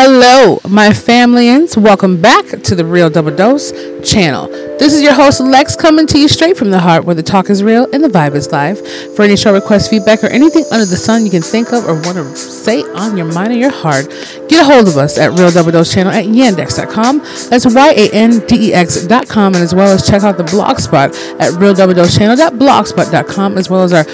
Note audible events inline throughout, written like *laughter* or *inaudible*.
Hello, my familyans. Welcome back to the Real Double Dose channel. This is your host, Lex, coming to you straight from the heart where the talk is real and the vibe is live. For any show request, feedback, or anything under the sun you can think of or want to say on your mind or your heart, get a hold of us at Real Double Dose channel at yandex.com. That's Y A N D E X.com, and as well as check out the blog spot at Real Double Dose channel.blogspot.com, as well as our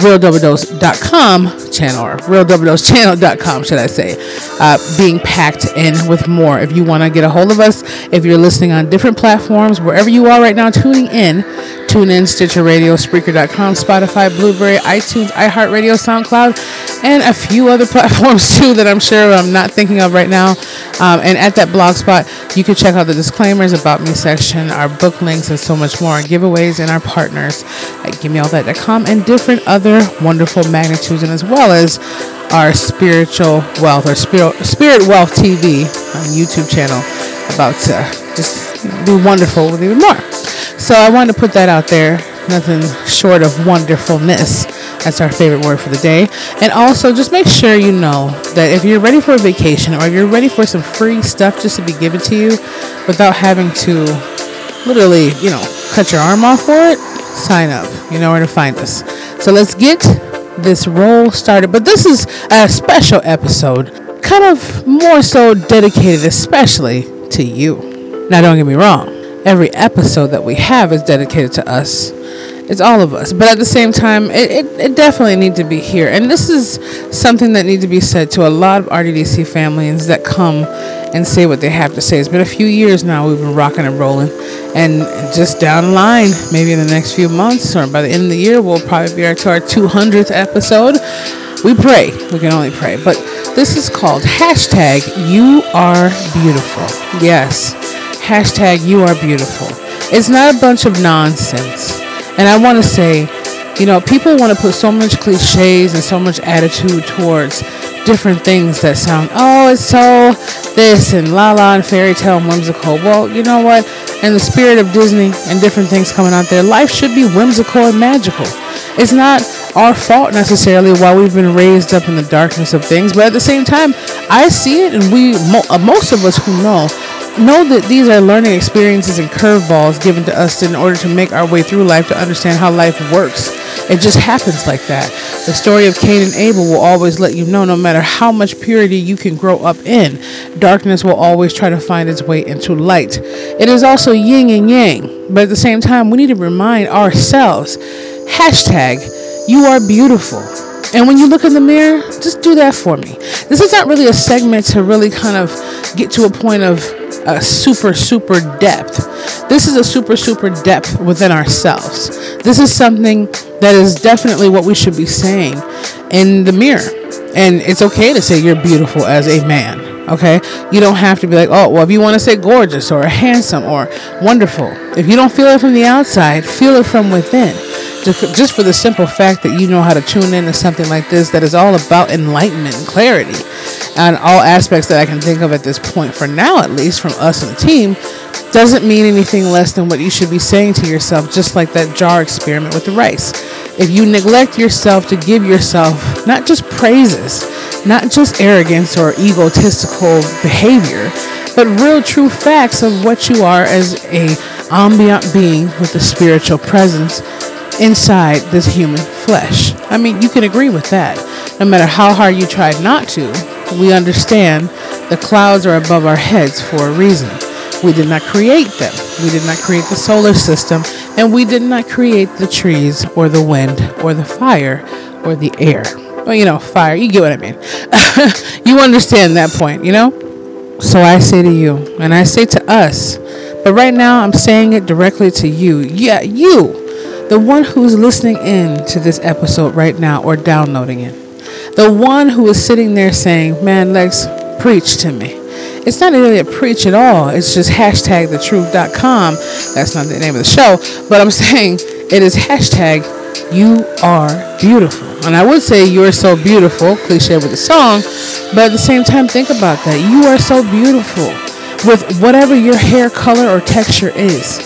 Real Double realdoubledose.com channel or Real Double Dose realdoubledosechannel.com should I say uh, being packed in with more if you want to get a hold of us if you're listening on different platforms wherever you are right now tuning in. Tune in Stitcher Radio Spreaker.com Spotify Blubrry, iTunes iHeartRadio SoundCloud and a few other *laughs* platforms too that I'm sure I'm not thinking of right now. Um, and at that blog spot you can check out the disclaimers about me section our book links and so much more giveaways and our partners. Uh, at givemeallthat.com and different other wonderful magnitudes, and as well as our spiritual wealth or spirit, spirit wealth TV on uh, YouTube channel about to just be wonderful with even more. So I wanted to put that out there. Nothing short of wonderfulness. That's our favorite word for the day. And also, just make sure you know that if you're ready for a vacation or you're ready for some free stuff just to be given to you without having to literally, you know, cut your arm off for it, sign up. You know where to find us. So let's get this roll started. But this is a special episode, kind of more so dedicated especially to you. Now, don't get me wrong, every episode that we have is dedicated to us. It's all of us. But at the same time, it, it, it definitely needs to be here. And this is something that needs to be said to a lot of RDDC families that come and say what they have to say. It's been a few years now we've been rocking and rolling. And just down the line, maybe in the next few months or by the end of the year, we'll probably be to our 200th episode. We pray. We can only pray. But this is called hashtag you are beautiful. Yes, hashtag you are beautiful. It's not a bunch of nonsense. And I want to say, you know, people want to put so much cliches and so much attitude towards different things that sound, oh, it's so this and la la and fairy tale and whimsical. Well, you know what? In the spirit of Disney and different things coming out there, life should be whimsical and magical. It's not our fault necessarily why we've been raised up in the darkness of things, but at the same time, I see it, and we, uh, most of us who know, know that these are learning experiences and curveballs given to us in order to make our way through life to understand how life works. It just happens like that. The story of Cain and Abel will always let you know no matter how much purity you can grow up in, darkness will always try to find its way into light. It is also yin and yang, but at the same time, we need to remind ourselves hashtag you are beautiful. And when you look in the mirror, just do that for me. This is not really a segment to really kind of get to a point of a super, super depth. This is a super, super depth within ourselves. This is something that is definitely what we should be saying in the mirror. And it's okay to say you're beautiful as a man. Okay? You don't have to be like, oh, well, if you want to say gorgeous or handsome or wonderful, if you don't feel it from the outside, feel it from within just for the simple fact that you know how to tune in to something like this that is all about enlightenment and clarity on all aspects that I can think of at this point, for now at least, from us and the team, doesn't mean anything less than what you should be saying to yourself, just like that jar experiment with the rice. If you neglect yourself to give yourself not just praises, not just arrogance or egotistical behavior, but real true facts of what you are as a ambient being with a spiritual presence inside this human flesh. I mean, you can agree with that. No matter how hard you try not to, we understand the clouds are above our heads for a reason. We did not create them. We did not create the solar system, and we did not create the trees or the wind or the fire or the air. Well, you know, fire, you get what I mean. *laughs* you understand that point, you know? So I say to you, and I say to us, but right now I'm saying it directly to you. Yeah, you the one who's listening in to this episode right now or downloading it, the one who is sitting there saying, Man, Lex, preach to me. It's not really a preach at all. It's just hashtag thetruth.com. That's not the name of the show, but I'm *laughs* saying it is hashtag you are beautiful. And I would say you're so beautiful, cliche with the song, but at the same time, think about that. You are so beautiful with whatever your hair color or texture is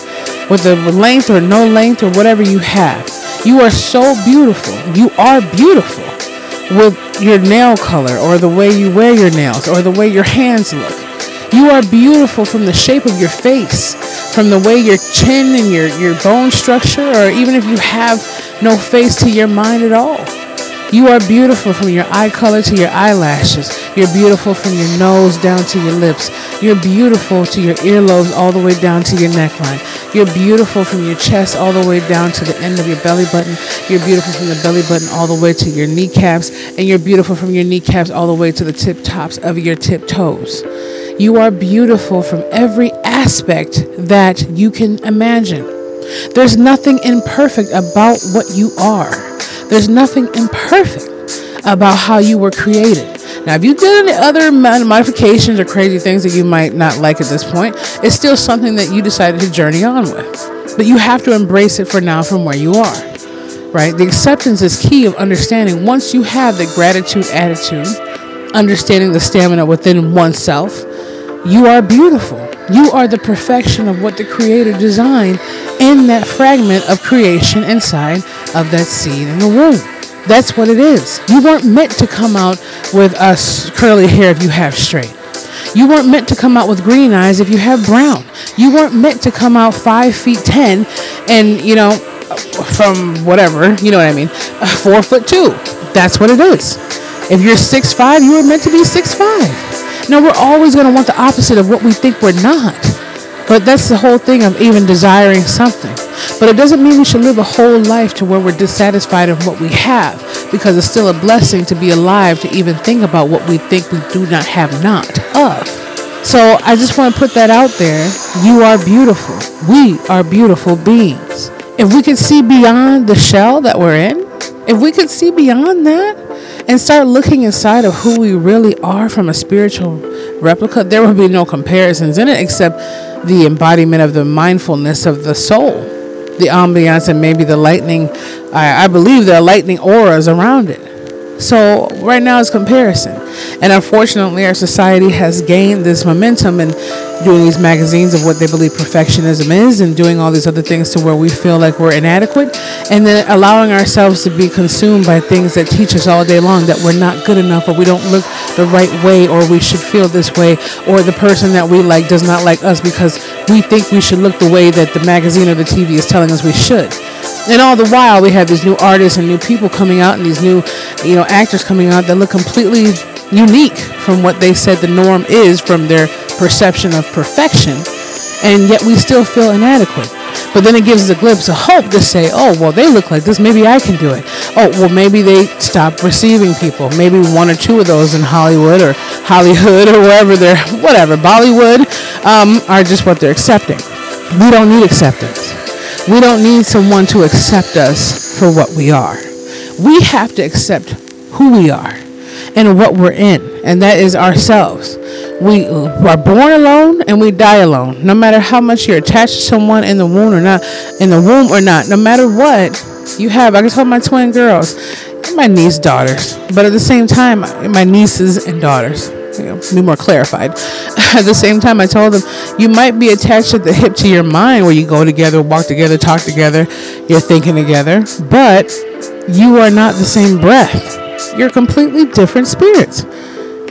with the length or no length or whatever you have. You are so beautiful. You are beautiful. with your nail color or the way you wear your nails or the way your hands look. You are beautiful from the shape of your face, from the way your chin and your, your bone structure, or even if you have no face to your mind at all. You are beautiful from your eye color to your eyelashes. You're beautiful from your nose down to your lips. You're beautiful to your earlobes all the way down to your neckline. You're beautiful from your chest all the way down to the end of your belly button. You're beautiful from the belly button all the way to your kneecaps. And you're beautiful from your kneecaps all the way to the tip tops of your tip toes. You are beautiful from every aspect that you can imagine. There's nothing imperfect about what you are. There's nothing imperfect about how you were created. Now, if you did any other modifications or crazy things that you might not like at this point, it's still something that you decided to journey on with. But you have to embrace it for now from where you are, right? The acceptance is key of understanding once you have the gratitude attitude, understanding the stamina within oneself, you are beautiful. You are the perfection of what the Creator designed in that fragment of creation inside of that seed in the womb. That's what it is. You weren't meant to come out with us curly hair if you have straight. You weren't meant to come out with green eyes if you have brown. You weren't meant to come out five feet ten and, you know, from whatever, you know what I mean, four foot two. That's what it is. If you're six five, you were meant to be six five. No, we're always going to want the opposite of what we think we're not. But that's the whole thing of even desiring something. But it doesn't mean we should live a whole life to where we're dissatisfied of what we have, because it's still a blessing to be alive to even think about what we think we do not have not of. So I just want to put that out there. You are beautiful. We are beautiful beings. If we could see beyond the shell that we're in, if we could see beyond that, and start looking inside of who we really are from a spiritual replica, there will be no comparisons in it except the embodiment of the mindfulness of the soul, the ambiance, and maybe the lightning. I, I believe there are lightning auras around it. So right now it's comparison. And unfortunately, our society has gained this momentum in doing these magazines of what they believe perfectionism is and doing all these other things to where we feel like we're inadequate and then allowing ourselves to be consumed by things that teach us all day long that we're not good enough or we don't look the right way or we should feel this way or the person that we like does not like us because we think we should look the way that the magazine or the TV is telling us we should. And all the while, we have these new artists and new people coming out, and these new, you know, actors coming out that look completely unique from what they said the norm is from their perception of perfection, and yet we still feel inadequate. But then it gives us a glimpse of hope to say, oh, well, they look like this. Maybe I can do it. Oh, well, maybe they stop receiving people. Maybe one or two of those in Hollywood or Hollywood or wherever they're, whatever, Bollywood, um, are just what they're accepting. We don't need acceptance. We don't need someone to accept us for what we are. We have to accept who we are and what we're in, and that is ourselves. We are born alone and we die alone. No matter how much you're attached to someone in the womb or not, in the womb or not, no matter what you have. I can tell my twin girls, my niece daughters, but at the same time, my nieces and daughters you know, be more clarified. *laughs* At the same time, I told them you might be attached at the hip to your mind, where you go together, walk together, talk together, you're thinking together, but you are not the same breath. You're completely different spirits.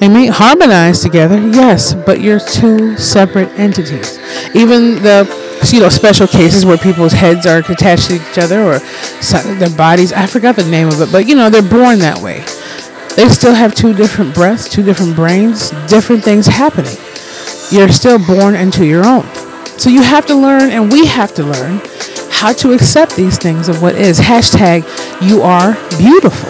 They may harmonize together, yes, but you're two separate entities. Even the you know special cases where people's heads are attached to each other or their bodies. I forgot the name of it, but you know they're born that way. They still have two different breaths, two different brains, different things happening. You're still born into your own. So you have to learn, and we have to learn, how to accept these things of what is. Hashtag you are beautiful.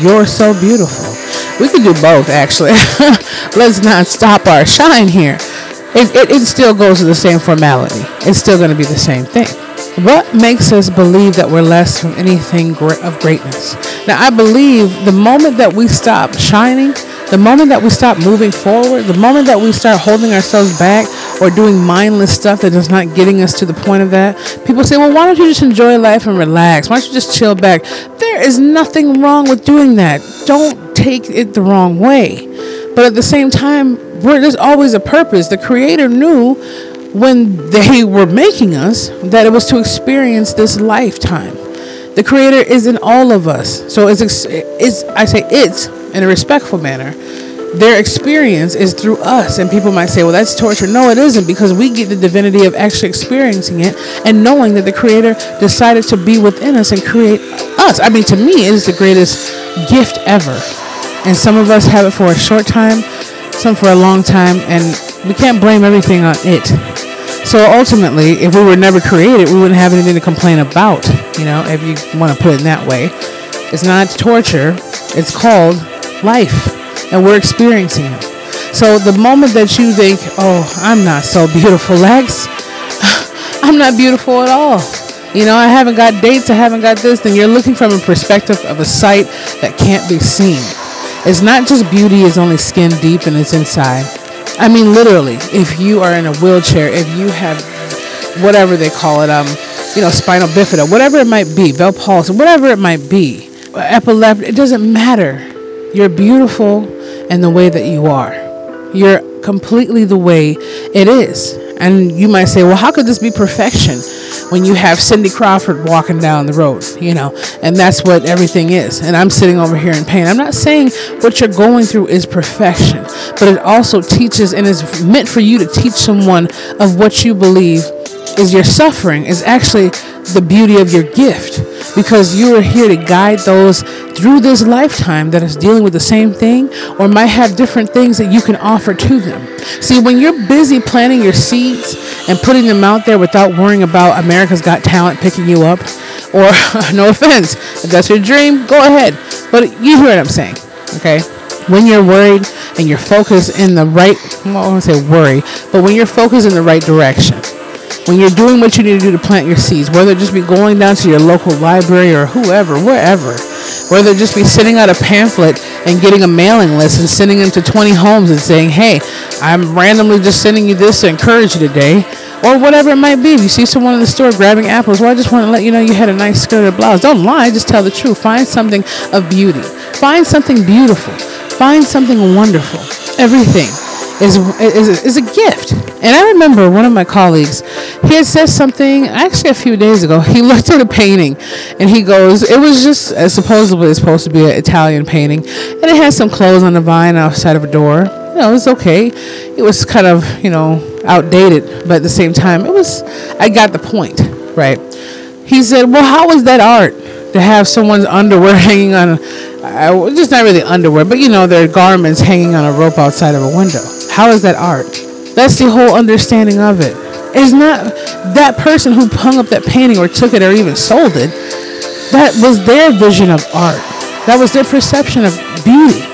You're so beautiful. We can do both, actually. *laughs* Let's not stop our shine here. It, it, it still goes to the same formality. It's still going to be the same thing. What makes us believe that we're less from anything of greatness? Now, I believe the moment that we stop shining, the moment that we stop moving forward, the moment that we start holding ourselves back or doing mindless stuff that is not getting us to the point of that, people say, well, why don't you just enjoy life and relax? Why don't you just chill back? There is nothing wrong with doing that. Don't take it the wrong way. But at the same time, there's always a purpose. The Creator knew when they were making us that it was to experience this lifetime. The Creator is in all of us. So it's, it's I say it's in a respectful manner. Their experience is through us, and people might say, "Well, that's torture." No, it isn't, because we get the divinity of actually experiencing it and knowing that the Creator decided to be within us and create us. I mean, to me, it is the greatest gift ever. And some of us have it for a short time, some for a long time, and we can't blame everything on it. So ultimately, if we were never created, we wouldn't have anything to complain about. You know, if you want to put it in that way, it's not torture. It's called life, and we're experiencing it. So the moment that you think, "Oh, I'm not so beautiful, Lex," *sighs* I'm not beautiful at all. You know, I haven't got dates, I haven't got this, then you're looking from a perspective of a sight that can't be seen. It's not just beauty is only skin deep and it's inside. I mean, literally, if you are in a wheelchair, if you have whatever they call it, um, you know, spinal bifida, whatever it might be, Bell palsy, whatever it might be, epilepsy, it doesn't matter. You're beautiful in the way that you are. You're completely the way it is. And you might say, well, how could this be perfection when you have Cindy Crawford walking down the road, you know? And that's what everything is. And I'm sitting over here in pain. I'm not saying what you're going through is perfection, but it also teaches and is meant for you to teach someone of what you believe is your suffering is actually the beauty of your gift because you are here to guide those through this lifetime that is dealing with the same thing or might have different things that you can offer to them. See, when you're busy planting your seeds and putting them out there without worrying about America's Got Talent picking you up, or *laughs* no offense, if that's your dream, go ahead. But you hear what I'm saying, okay? When you're worried and you're focused in the right, well, I want to say worry, but when you're focused in the right direction, when you're doing what you need to do to plant your seeds, whether it just be going down to your local library or whoever, wherever, whether just be sending out a pamphlet and getting a mailing list and sending them to 20 homes and saying, hey, I'm randomly just sending you this to encourage you today, or whatever it might be. If you see someone in the store grabbing apples, well, I just want to let you know you had a nice skirt or blouse. Don't lie, just tell the truth. Find something of beauty. Find something beautiful. Find something wonderful. Everything is, is, is a gift. And I remember one of my colleagues, he had said something actually a few days ago. *laughs* He looked at a painting and he goes, it was just uh, supposedly it's supposed to be an Italian painting, and it had some clothes on the vine outside of a door. You know, it was okay. It was kind of, you know, outdated, but at the same time, it was, I got the point, right? He said, well, how is that art? To have someone's underwear *laughs* hanging on, uh, just not really underwear, but you know, their garments hanging on a rope outside of a window. How is that art? That's the whole understanding of it. It's not that person who hung up that painting or took it or even sold it. That was their vision of art. That was their perception of beauty.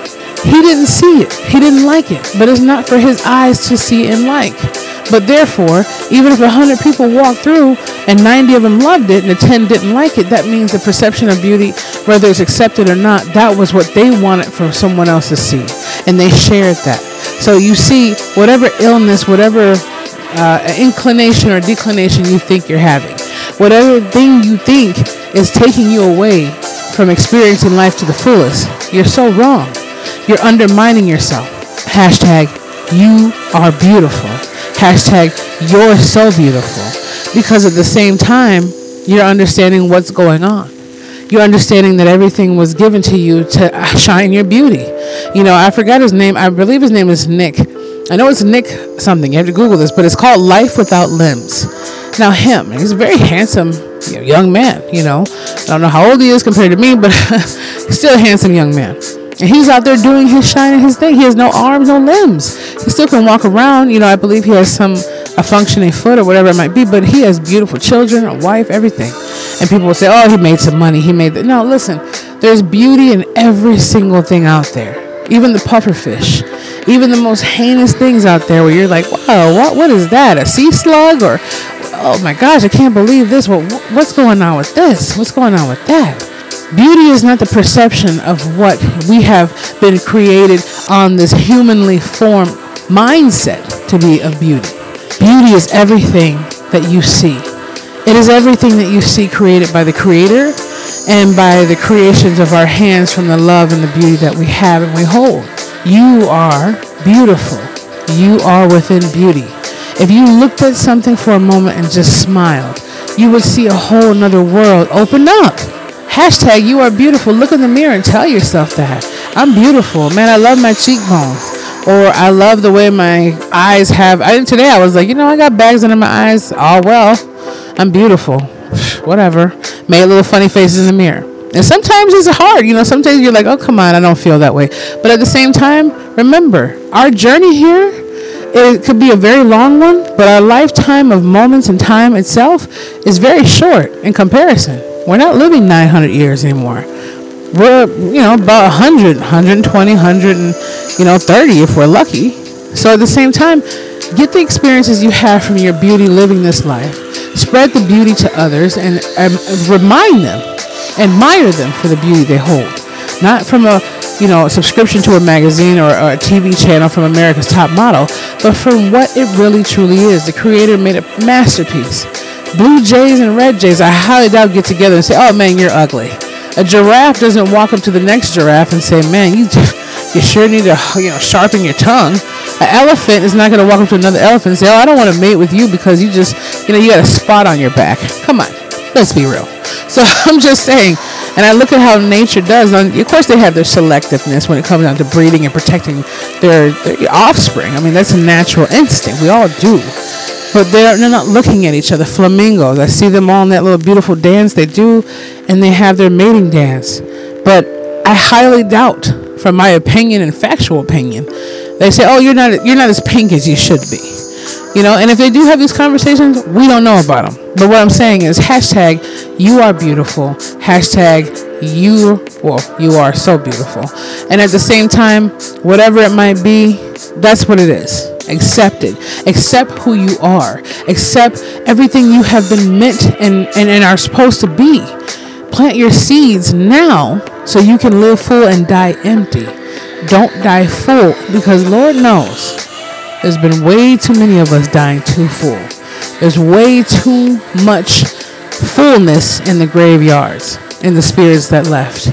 He didn't see it. He didn't like it. But it's not for his eyes to see and like. But therefore, even if 100 people walked through and 90 of them loved it and the 10 didn't like it, that means the perception of beauty, whether it's accepted or not, that was what they wanted for someone else to see. And they shared that. So you see, whatever illness, whatever uh, inclination or declination you think you're having, whatever thing you think is taking you away from experiencing life to the fullest, you're so wrong. You're undermining yourself. Hashtag, you are beautiful. Hashtag, you're so beautiful. Because at the same time, you're understanding what's going on you're understanding that everything was given to you to shine your beauty. You know, I forgot his name. I believe his name is Nick. I know it's Nick something. You have to Google this, but it's called Life Without Limbs. Now, him, he's a very handsome young man. You know, I don't know how old he is compared to me, but *laughs* still a handsome young man. And he's out there doing his shining his thing. He has no arms, no limbs. He still can walk around. You know, I believe he has some a functioning foot or whatever it might be, but he has beautiful children, a wife, everything. And people will say, "Oh, he made some money. He made that." No, listen. There's beauty in every single thing out there. Even the puffer fish, even the most heinous things out there, where you're like, "Wow, what? What is that? A sea slug?" Or, "Oh my gosh, I can't believe this. What? What's going on with this? What's going on with that?" Beauty is not the perception of what we have been created on this humanly formed mindset to be of beauty. Beauty is everything that you see. It is everything that you see created by the Creator and by the creations of our hands from the love and the beauty that we have and we hold. You are beautiful. You are within beauty. If you looked at something for a moment and just smiled, you would see a whole another world open up Hashtag you are beautiful. Look in the mirror and tell yourself that. I'm beautiful. Man, I love my cheekbones. Or I love the way my eyes have. I today I was like, you know, I got bags under my eyes. Oh well, I'm beautiful. *sighs* Whatever. Made little funny faces in the mirror. And sometimes it's hard, you know. Sometimes you're like, oh come on, I don't feel that way. But at the same time, remember, our journey here it could be a very long one, but our lifetime of moments and time itself is very short in comparison. We're not living 900 years anymore. We're, you know, about 100, 120, 100, and, you know, 30 if we're lucky. So at the same time, get the experiences you have from your beauty living this life. Spread the beauty to others and remind them, admire them for the beauty they hold. Not from a, you know, a subscription to a magazine or, or a TV channel from America's Top Model, but from what it really truly is. The creator made a masterpiece Blue jays and red jays, I highly doubt get together and say, "Oh man, you're ugly." A giraffe doesn't walk up to the next giraffe and say, "Man, you you sure need to you know sharpen your tongue." An elephant is not going to walk up to another elephant and say, "Oh, I don't want to mate with you because you just you know you got a spot on your back." Come on, let's be real. So *laughs* I'm just saying, and I look at how nature does. Of course, they have their selectiveness when it comes down to breeding and protecting their, their offspring. I mean, that's a natural instinct. We all do but they're, they're not looking at each other. Flamingos, I see them all in that little beautiful dance they do, and they have their mating dance. But I highly doubt, from my opinion and factual opinion, they say, "Oh, you're not you're not as pink as you should be." You know, and if they do have these conversations, we don't know about them. But what I'm saying is hashtag you are beautiful. Hashtag you well, you are so beautiful. And at the same time, whatever it might be, that's what it is. Accept it. Accept who you are. Accept everything you have been meant and, and, and are supposed to be. Plant your seeds now so you can live full and die empty. Don't die full because Lord knows there's been way too many of us dying too full. There's way too much fullness in the graveyards, in the spirits that left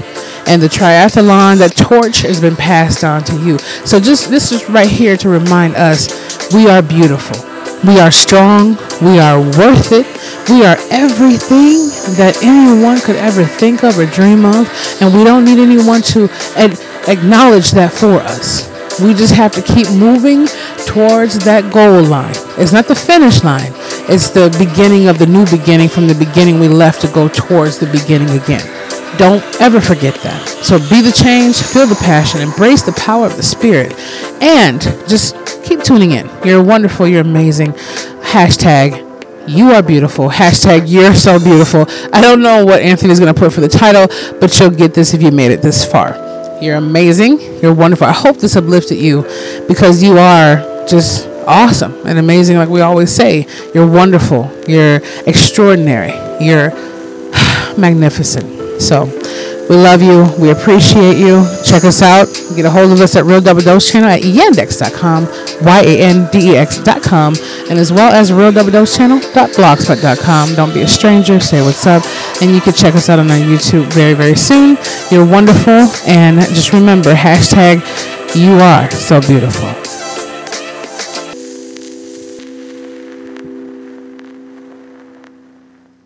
and the triathlon, that torch has been passed on to you. So just this is right here to remind us we are beautiful. We are strong. We are worth it. We are everything that anyone could ever think of or dream of. And we don't need anyone to ad- acknowledge that for us. We just have to keep moving towards that goal line. It's not the finish line, it's the beginning of the new beginning from the beginning we left to go towards the beginning again. Don't ever forget that. So be the change, feel the passion, embrace the power of the Spirit, and just keep tuning in. You're wonderful, you're amazing. Hashtag you are beautiful. Hashtag you're so beautiful. I don't know what Anthony's going to put for the title, but you'll get this if you made it this far. You're amazing. You're wonderful. I hope this uplifted you because you are just awesome and amazing, like we always say. You're wonderful. You're extraordinary. You're *sighs* magnificent. So we love you. We appreciate you. Check us out. Get a hold of us at Real Double Dose channel at yandex.com, Y-A-N-D-E-X.com, and as well as Real Double Dose channel.blogspot.com. Don't be a stranger. Say what's up. And you can check us out on our YouTube very, very soon. You're wonderful. And just remember, hashtag you are so beautiful.